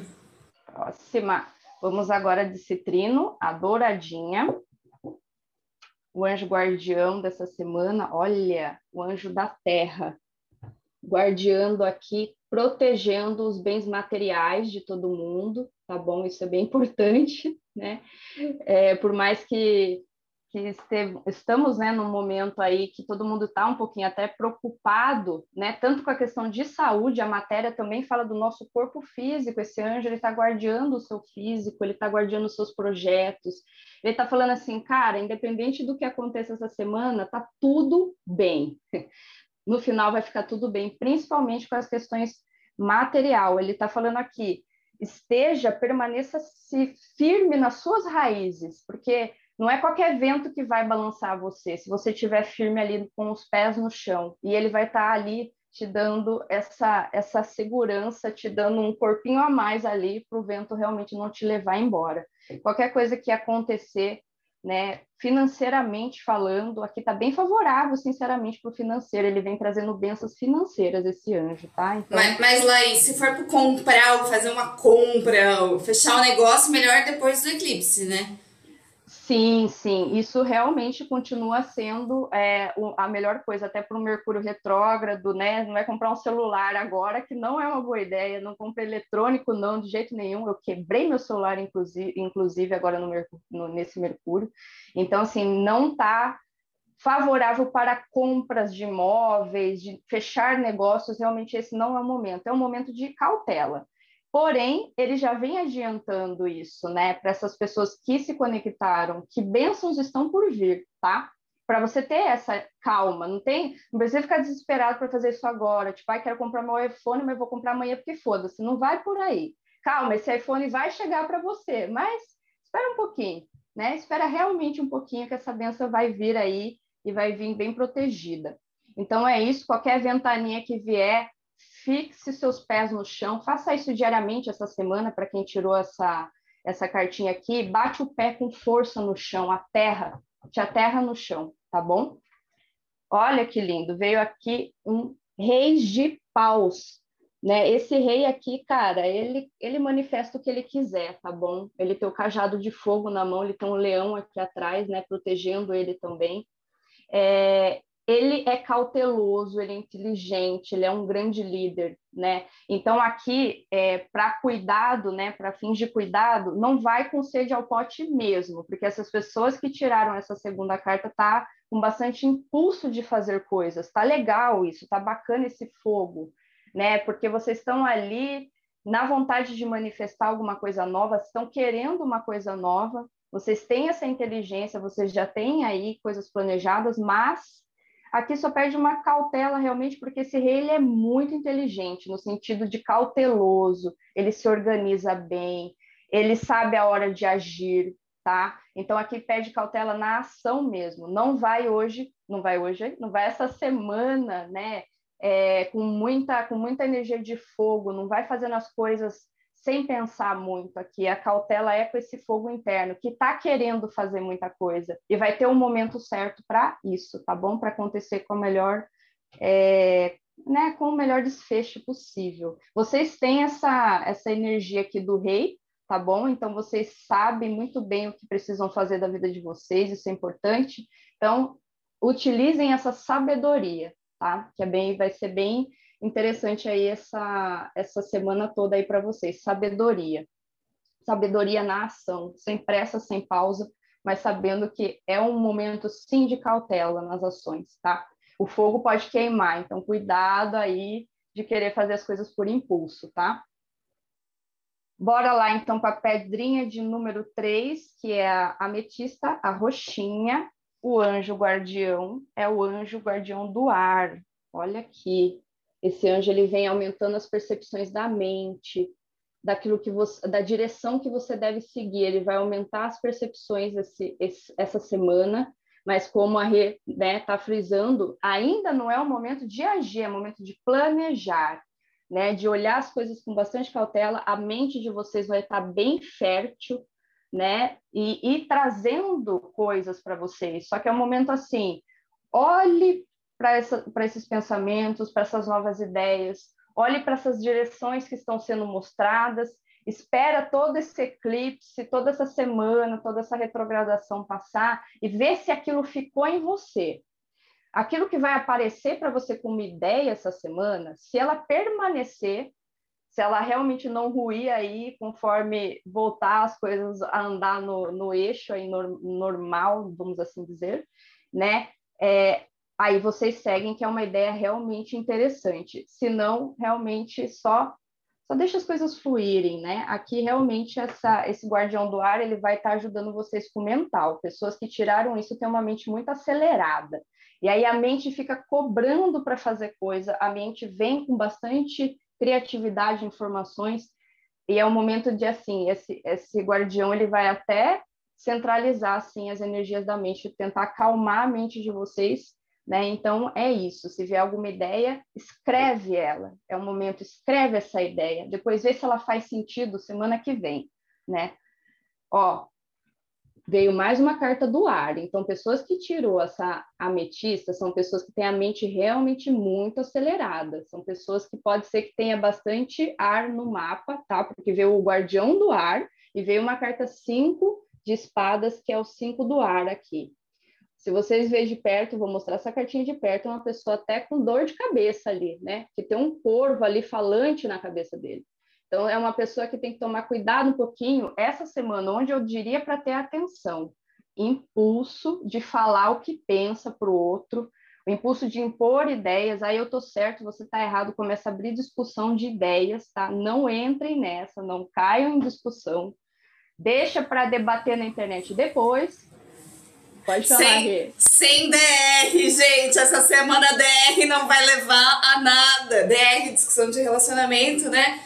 Próxima. Vamos agora de citrino, a douradinha. O anjo guardião dessa semana, olha, o anjo da terra, guardiando aqui, protegendo os bens materiais de todo mundo, tá bom? Isso é bem importante, né? É, por mais que que esteve, estamos né, num momento aí que todo mundo está um pouquinho até preocupado, né, tanto com a questão de saúde, a matéria também fala do nosso corpo físico, esse anjo ele está guardando o seu físico, ele está guardando os seus projetos, ele está falando assim, cara, independente do que aconteça essa semana, tá tudo bem. No final vai ficar tudo bem, principalmente com as questões material. Ele está falando aqui, esteja, permaneça -se firme nas suas raízes, porque não é qualquer vento que vai balançar você, se você estiver firme ali com os pés no chão. E ele vai estar tá ali te dando essa, essa segurança, te dando um corpinho a mais ali para o vento realmente não te levar embora. Qualquer coisa que acontecer, né, financeiramente falando, aqui está bem favorável, sinceramente, para o financeiro. Ele vem trazendo bênçãos financeiras, esse anjo, tá? Então... Mas, mas Laís, se for para comprar ou fazer uma compra, ou fechar o um negócio, melhor depois do eclipse, né? Sim, sim, isso realmente continua sendo é, a melhor coisa, até para o Mercúrio retrógrado, né? Não é comprar um celular agora, que não é uma boa ideia, não comprei eletrônico, não, de jeito nenhum. Eu quebrei meu celular, inclusive, inclusive agora no, no nesse Mercúrio. Então, assim, não está favorável para compras de imóveis, de fechar negócios, realmente esse não é o momento, é um momento de cautela. Porém, ele já vem adiantando isso, né, para essas pessoas que se conectaram, que bênçãos estão por vir, tá? Para você ter essa calma, não tem, não precisa ficar desesperado para fazer isso agora, tipo, ah, quero comprar meu iPhone, mas vou comprar amanhã porque foda-se, não vai por aí. Calma, esse iPhone vai chegar para você, mas espera um pouquinho, né? Espera realmente um pouquinho que essa benção vai vir aí e vai vir bem protegida. Então é isso, qualquer ventaninha que vier, fixe seus pés no chão, faça isso diariamente essa semana, para quem tirou essa, essa cartinha aqui, bate o pé com força no chão, a terra, te aterra no chão, tá bom? Olha que lindo, veio aqui um rei de paus, né? Esse rei aqui, cara, ele, ele manifesta o que ele quiser, tá bom? Ele tem o cajado de fogo na mão, ele tem um leão aqui atrás, né, protegendo ele também. É, ele é cauteloso, ele é inteligente, ele é um grande líder, né? Então aqui, é, para cuidado, né, para fins de cuidado, não vai com sede ao pote mesmo, porque essas pessoas que tiraram essa segunda carta tá com bastante impulso de fazer coisas, tá legal isso, tá bacana esse fogo, né? Porque vocês estão ali na vontade de manifestar alguma coisa nova, estão querendo uma coisa nova, vocês têm essa inteligência, vocês já têm aí coisas planejadas, mas Aqui só perde uma cautela realmente, porque esse rei ele é muito inteligente, no sentido de cauteloso, ele se organiza bem, ele sabe a hora de agir, tá? Então aqui pede cautela na ação mesmo. Não vai hoje, não vai hoje, não vai essa semana, né? É, com muita com muita energia de fogo, não vai fazendo as coisas sem pensar muito aqui. A cautela é com esse fogo interno, que está querendo fazer muita coisa. E vai ter um momento certo para isso, tá bom? Para acontecer com a melhor. É, né, com o melhor desfecho possível. Vocês têm essa, essa energia aqui do rei, tá bom? Então vocês sabem muito bem o que precisam fazer da vida de vocês, isso é importante. Então, utilizem essa sabedoria, tá? Que é bem, vai ser bem interessante aí essa, essa semana toda aí para vocês. Sabedoria. Sabedoria na ação, sem pressa, sem pausa, mas sabendo que é um momento sim de cautela nas ações, tá? O fogo pode queimar, então cuidado aí de querer fazer as coisas por impulso, tá? Bora lá então para a pedrinha de número 3, que é a ametista, a roxinha. O anjo guardião é o anjo guardião do ar. Olha aqui, esse anjo ele vem aumentando as percepções da mente, daquilo que você, da direção que você deve seguir. Ele vai aumentar as percepções esse, esse, essa semana, mas como a Rê está né, tá frisando, ainda não é o momento de agir, é o momento de planejar, né, de olhar as coisas com bastante cautela. A mente de vocês vai estar tá bem fértil, né, e, e trazendo coisas para vocês. Só que é um momento assim, olhe para esses pensamentos, para essas novas ideias, olhe para essas direções que estão sendo mostradas espera todo esse eclipse, toda essa semana, toda essa retrogradação passar e vê se aquilo ficou em você. Aquilo que vai aparecer para você como ideia essa semana, se ela permanecer, se ela realmente não ruir aí conforme voltar as coisas a andar no, no eixo aí no, normal, vamos assim dizer, né? É, aí vocês seguem que é uma ideia realmente interessante. Se não, realmente só só deixa as coisas fluírem, né? Aqui realmente essa, esse guardião do ar ele vai estar tá ajudando vocês com o mental. Pessoas que tiraram isso têm uma mente muito acelerada. E aí a mente fica cobrando para fazer coisa, a mente vem com bastante criatividade, informações, e é o momento de assim, esse, esse guardião ele vai até centralizar assim as energias da mente, tentar acalmar a mente de vocês né? Então, é isso. Se vier alguma ideia, escreve ela. É o momento, escreve essa ideia. Depois vê se ela faz sentido semana que vem, né? Ó, veio mais uma carta do ar. Então, pessoas que tirou essa ametista são pessoas que têm a mente realmente muito acelerada. São pessoas que pode ser que tenha bastante ar no mapa, tá? Porque veio o guardião do ar e veio uma carta 5 de espadas, que é o 5 do ar aqui. Se vocês verem de perto, vou mostrar essa cartinha de perto, é uma pessoa até com dor de cabeça ali, né? Que tem um corvo ali falante na cabeça dele. Então, é uma pessoa que tem que tomar cuidado um pouquinho essa semana, onde eu diria para ter atenção. Impulso de falar o que pensa para o outro, o impulso de impor ideias, aí eu tô certo, você está errado, começa a abrir discussão de ideias, tá? Não entrem nessa, não caiam em discussão. Deixa para debater na internet depois, Pode falar, sem, sem DR, gente. Essa semana DR não vai levar a nada. DR, discussão de relacionamento, né?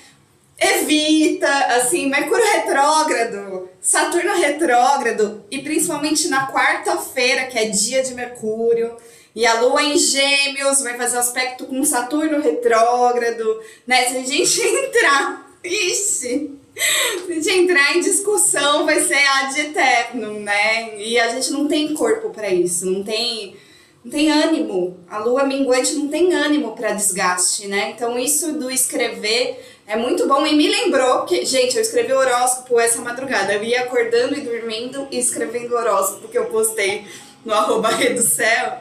Evita, assim, Mercúrio retrógrado, Saturno retrógrado, e principalmente na quarta-feira, que é dia de Mercúrio, e a Lua em Gêmeos vai fazer aspecto com Saturno retrógrado, né? Se a gente entrar, ixi, a gente entrar em discussão, vai ser ad eternum, né? E a gente não tem corpo para isso, não tem, não tem ânimo. A lua minguante não tem ânimo para desgaste, né? Então, isso do escrever é muito bom e me lembrou que, gente, eu escrevi o horóscopo essa madrugada. Eu ia acordando e dormindo e escrevendo o horóscopo que eu postei no arroba do céu.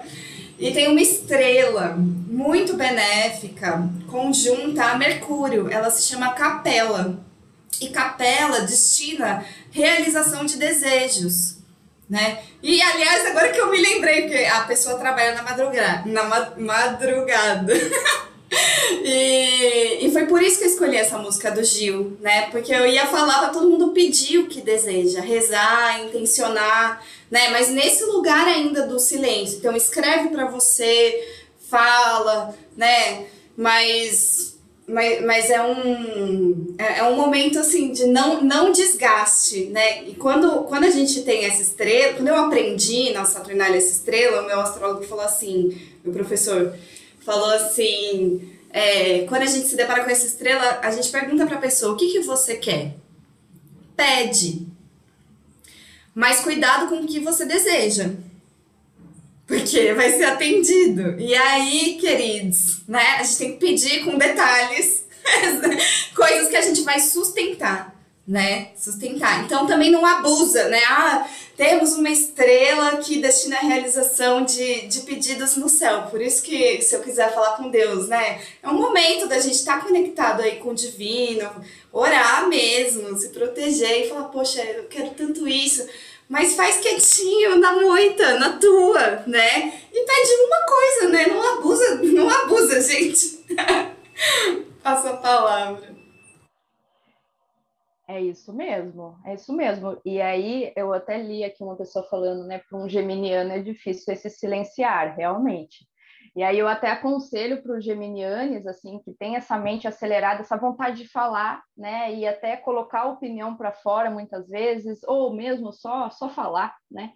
E tem uma estrela muito benéfica, conjunta a Mercúrio. Ela se chama Capela e capela destina realização de desejos, né? E aliás, agora que eu me lembrei, porque a pessoa trabalha na madrugada, na ma madrugada. e, e foi por isso que eu escolhi essa música do Gil, né? Porque eu ia falar para todo mundo pedir o que deseja, rezar, intencionar, né? Mas nesse lugar ainda do silêncio. Então escreve para você, fala, né? Mas mas, mas é um é, é, um momento assim de não, não desgaste, né? E quando, quando a gente tem essa estrela, quando eu aprendi na Saturnália essa estrela, o meu astrólogo falou assim, meu professor falou assim, é, quando a gente se depara com essa estrela, a gente pergunta para a pessoa o que, que você quer, pede, mas cuidado com o que você deseja porque vai ser atendido. E aí, queridos, né? A gente tem que pedir com detalhes coisas que a gente vai sustentar, né? Sustentar. Então também não abusa, né? Ah, temos uma estrela que destina a realização de, de pedidos no céu. Por isso que, se eu quiser falar com Deus, né? É um momento da gente estar tá conectado aí com o divino, orar mesmo, se proteger e falar, poxa, eu quero tanto isso mas faz quietinho, na moita, na tua, né? E pede uma coisa, né? Não abusa, não abusa, gente. Passa a palavra. É isso mesmo, é isso mesmo. E aí eu até li aqui uma pessoa falando, né, para um geminiano é difícil esse silenciar, realmente. E aí eu até aconselho para os geminianes, assim, que tem essa mente acelerada, essa vontade de falar, né, e até colocar a opinião para fora muitas vezes, ou mesmo só só falar, né?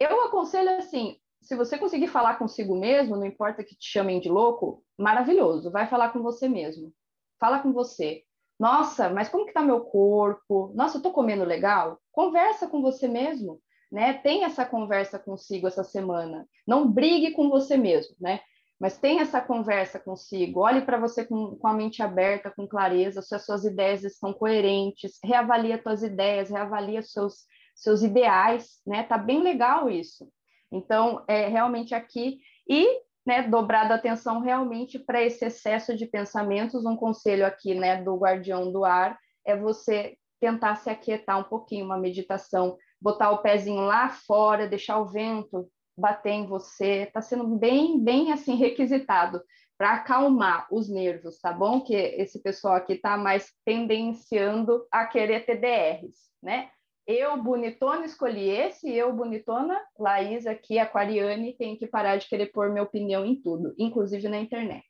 Eu aconselho assim, se você conseguir falar consigo mesmo, não importa que te chamem de louco, maravilhoso, vai falar com você mesmo. Fala com você. Nossa, mas como que tá meu corpo? Nossa, eu tô comendo legal? Conversa com você mesmo né? Tem essa conversa consigo essa semana. Não brigue com você mesmo, né? mas tenha essa conversa consigo, olhe para você com, com, a mente aberta, com clareza, se as suas ideias estão coerentes, reavalie as suas ideias, reavalie os seus, seus ideais, né? Tá bem legal isso. Então, é realmente aqui, e né, dobrado atenção realmente para esse excesso de pensamentos, um conselho aqui, né, do guardião do ar, é você tentar se aquietar um pouquinho, uma meditação, botar o pezinho lá fora, deixar o vento bater em você, está sendo bem, bem assim requisitado para acalmar os nervos, tá bom? Que esse pessoal aqui está mais tendenciando a querer TDRs, né? Eu, bonitona, escolhi esse, eu, bonitona, Laís aqui, aquariane, tem que parar de querer pôr minha opinião em tudo, inclusive na internet.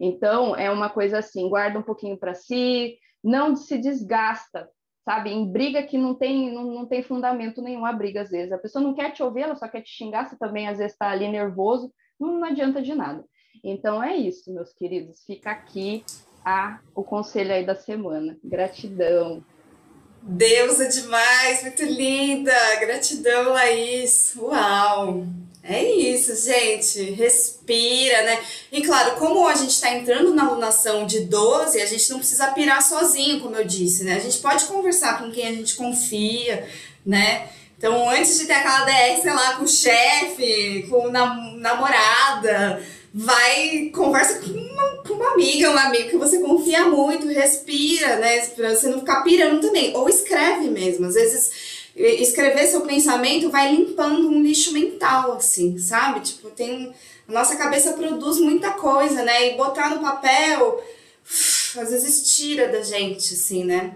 Então, é uma coisa assim, guarda um pouquinho para si, não se desgasta sabe? Em briga que não tem, não, não tem fundamento nenhum a briga, às vezes. A pessoa não quer te ouvir, ela só quer te xingar, você também às vezes está ali nervoso, não, não adianta de nada. Então é isso, meus queridos. Fica aqui a, o conselho aí da semana. Gratidão. Deus é demais, muito linda. Gratidão, Laís. Uau! É isso, gente. Respira, né? E claro, como a gente está entrando na alunação de 12, a gente não precisa pirar sozinho, como eu disse, né? A gente pode conversar com quem a gente confia, né? Então, antes de ter aquela DR, sei lá, com o chefe, com nam namorada, vai, conversa com uma, com uma amiga, um amigo que você confia muito, respira, né? Pra você não ficar pirando também. Ou escreve mesmo. Às vezes escrever seu pensamento vai limpando um lixo mental, assim, sabe? Tipo, tem. A nossa cabeça produz muita coisa, né? E botar no papel, às vezes tira da gente, assim, né?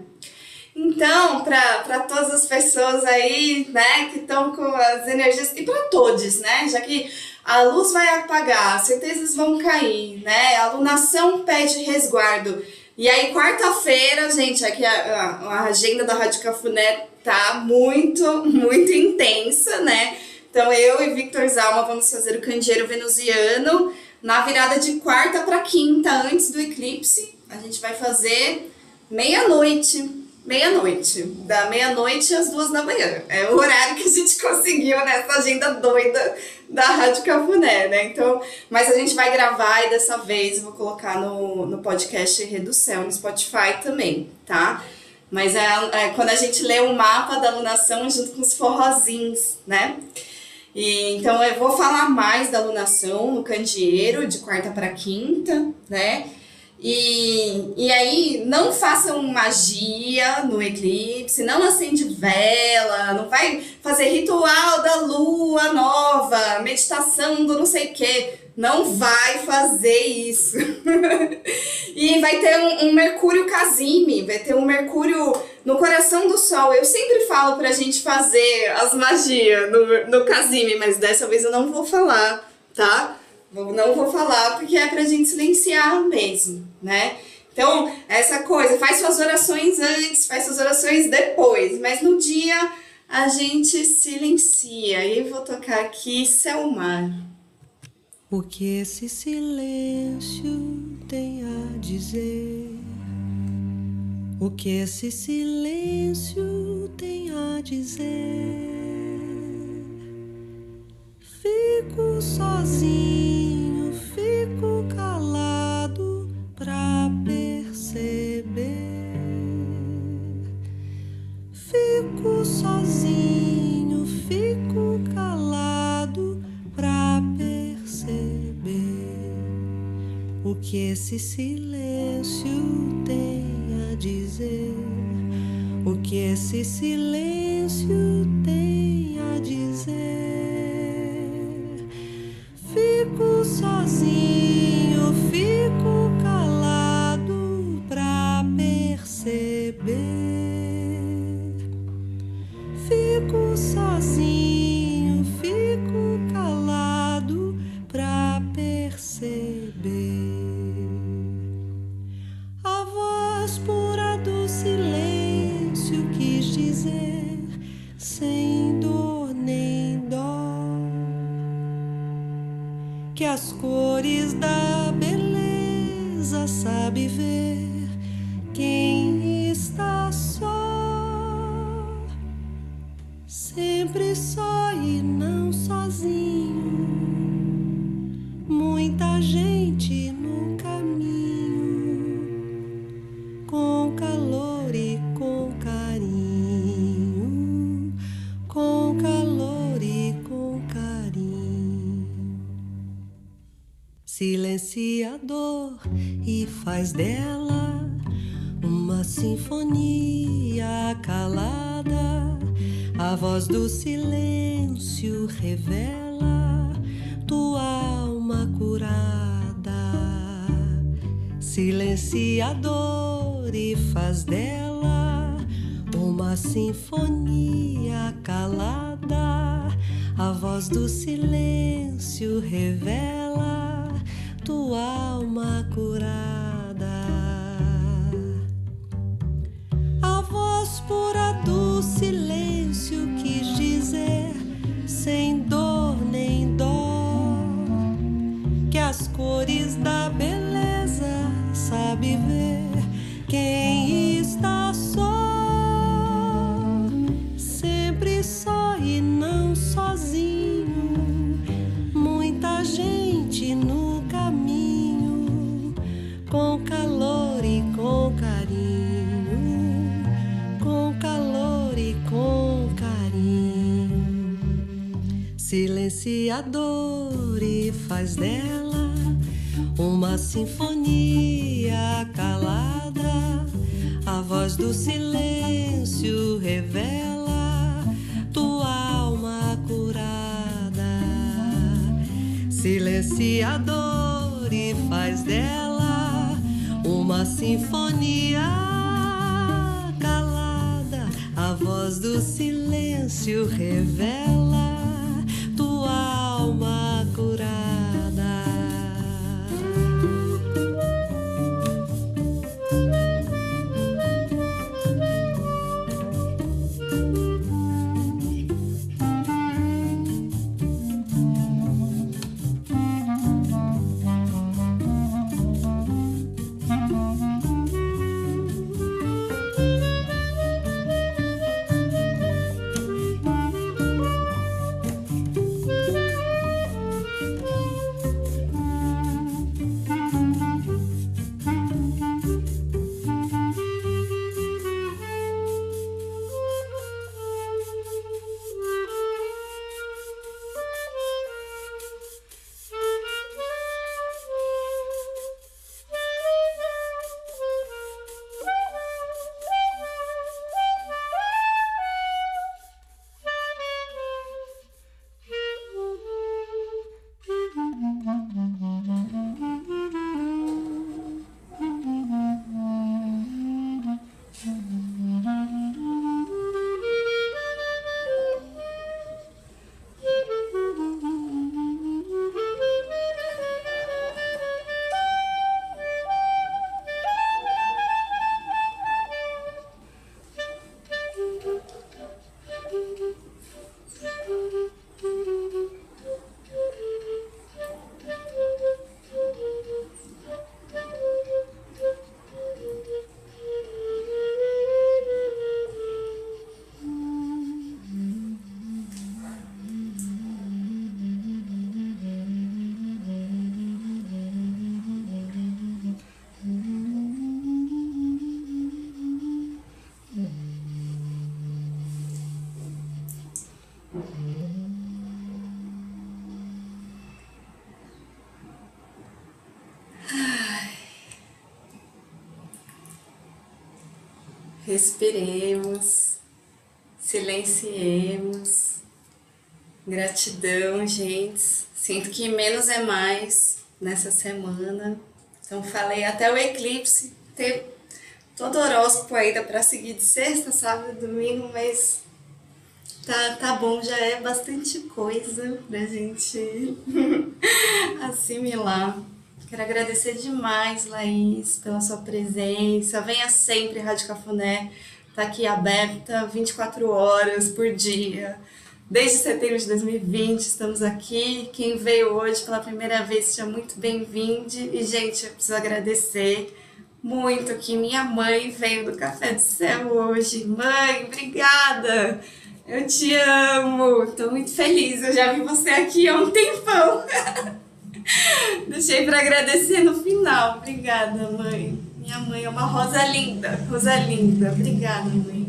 Então, para todas as pessoas aí, né, que estão com as energias, e para todos, né, já que a luz vai apagar, as certezas vão cair, né, a alunação pede resguardo. E aí, quarta-feira, gente, aqui a, a, a agenda da Rádio Cafuné tá muito, muito intensa, né? Então eu e Victor Zalma vamos fazer o candeeiro venusiano na virada de quarta para quinta, antes do eclipse. A gente vai fazer meia-noite. Meia-noite. Da meia-noite às duas da manhã. É o horário que a gente conseguiu nessa agenda doida da Rádio Cafuné, né? Então, mas a gente vai gravar e dessa vez eu vou colocar no, no podcast Redução, no Spotify também, tá? Mas é, é, quando a gente lê o mapa da alunação junto com os forrozinhos, né? E, então eu vou falar mais da alunação no candeeiro, de quarta para quinta, né? E, e aí, não façam magia no eclipse, não acende vela, não vai fazer ritual da lua nova, meditação do não sei o quê não vai fazer isso. e vai ter um, um, Mercúrio Casime, vai ter um Mercúrio no coração do Sol. Eu sempre falo pra gente fazer as magias no, no Casime, mas dessa vez eu não vou falar, tá? Não vou falar porque é pra gente silenciar mesmo, né? Então, essa coisa, faz suas orações antes, faz suas orações depois, mas no dia a gente silencia. E vou tocar aqui Selmar. O que esse silêncio tem a dizer? O que esse silêncio tem a dizer? Fico sozinho, fico calado pra perceber. Fico sozinho, fico calado pra perceber o que esse silêncio tem a dizer. O que esse silêncio tem a dizer. Fico sozinho, fico calado pra perceber. Fico sozinho, fico perceber. A voz pura do silêncio quis dizer, sem dor nem dó, que as cores da beleza sabe ver quem silenciador e faz dela uma sinfonia calada. A voz do silêncio revela tua alma curada. Silenciador e faz dela uma sinfonia calada. A voz do silêncio revela tua alma curada. A voz pura do silêncio quis dizer, sem dor nem dó, que as cores da beleza sabe ver Silenciador e faz dela uma sinfonia calada. A voz do silêncio revela tua alma curada. Silenciador e faz dela uma sinfonia calada. A voz do silêncio revela alma Respiremos, silenciemos. Gratidão, gente. Sinto que menos é mais nessa semana. Então falei até o eclipse. Tem todo horóscopo ainda para seguir de sexta, sábado domingo, mas tá, tá bom, já é bastante coisa pra gente assimilar. Quero agradecer demais, Laís, pela sua presença. Venha sempre, Rádio Cafuné. Tá aqui aberta 24 horas por dia. Desde setembro de 2020 estamos aqui. Quem veio hoje pela primeira vez, seja muito bem-vindo. E, gente, eu preciso agradecer muito que minha mãe veio do Café do Céu hoje. Mãe, obrigada! Eu te amo! Tô muito feliz. Eu já vi você aqui há um tempão. Deixei para agradecer no final. Obrigada, mãe. Minha mãe é uma rosa linda. Rosa linda. Obrigada, mãe.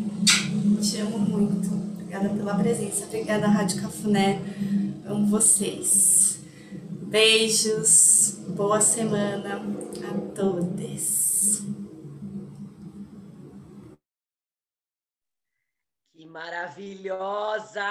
Te amo muito. Obrigada pela presença. Obrigada, Rádio Cafuné. Amo vocês. Beijos, boa semana a todos. Que maravilhosa!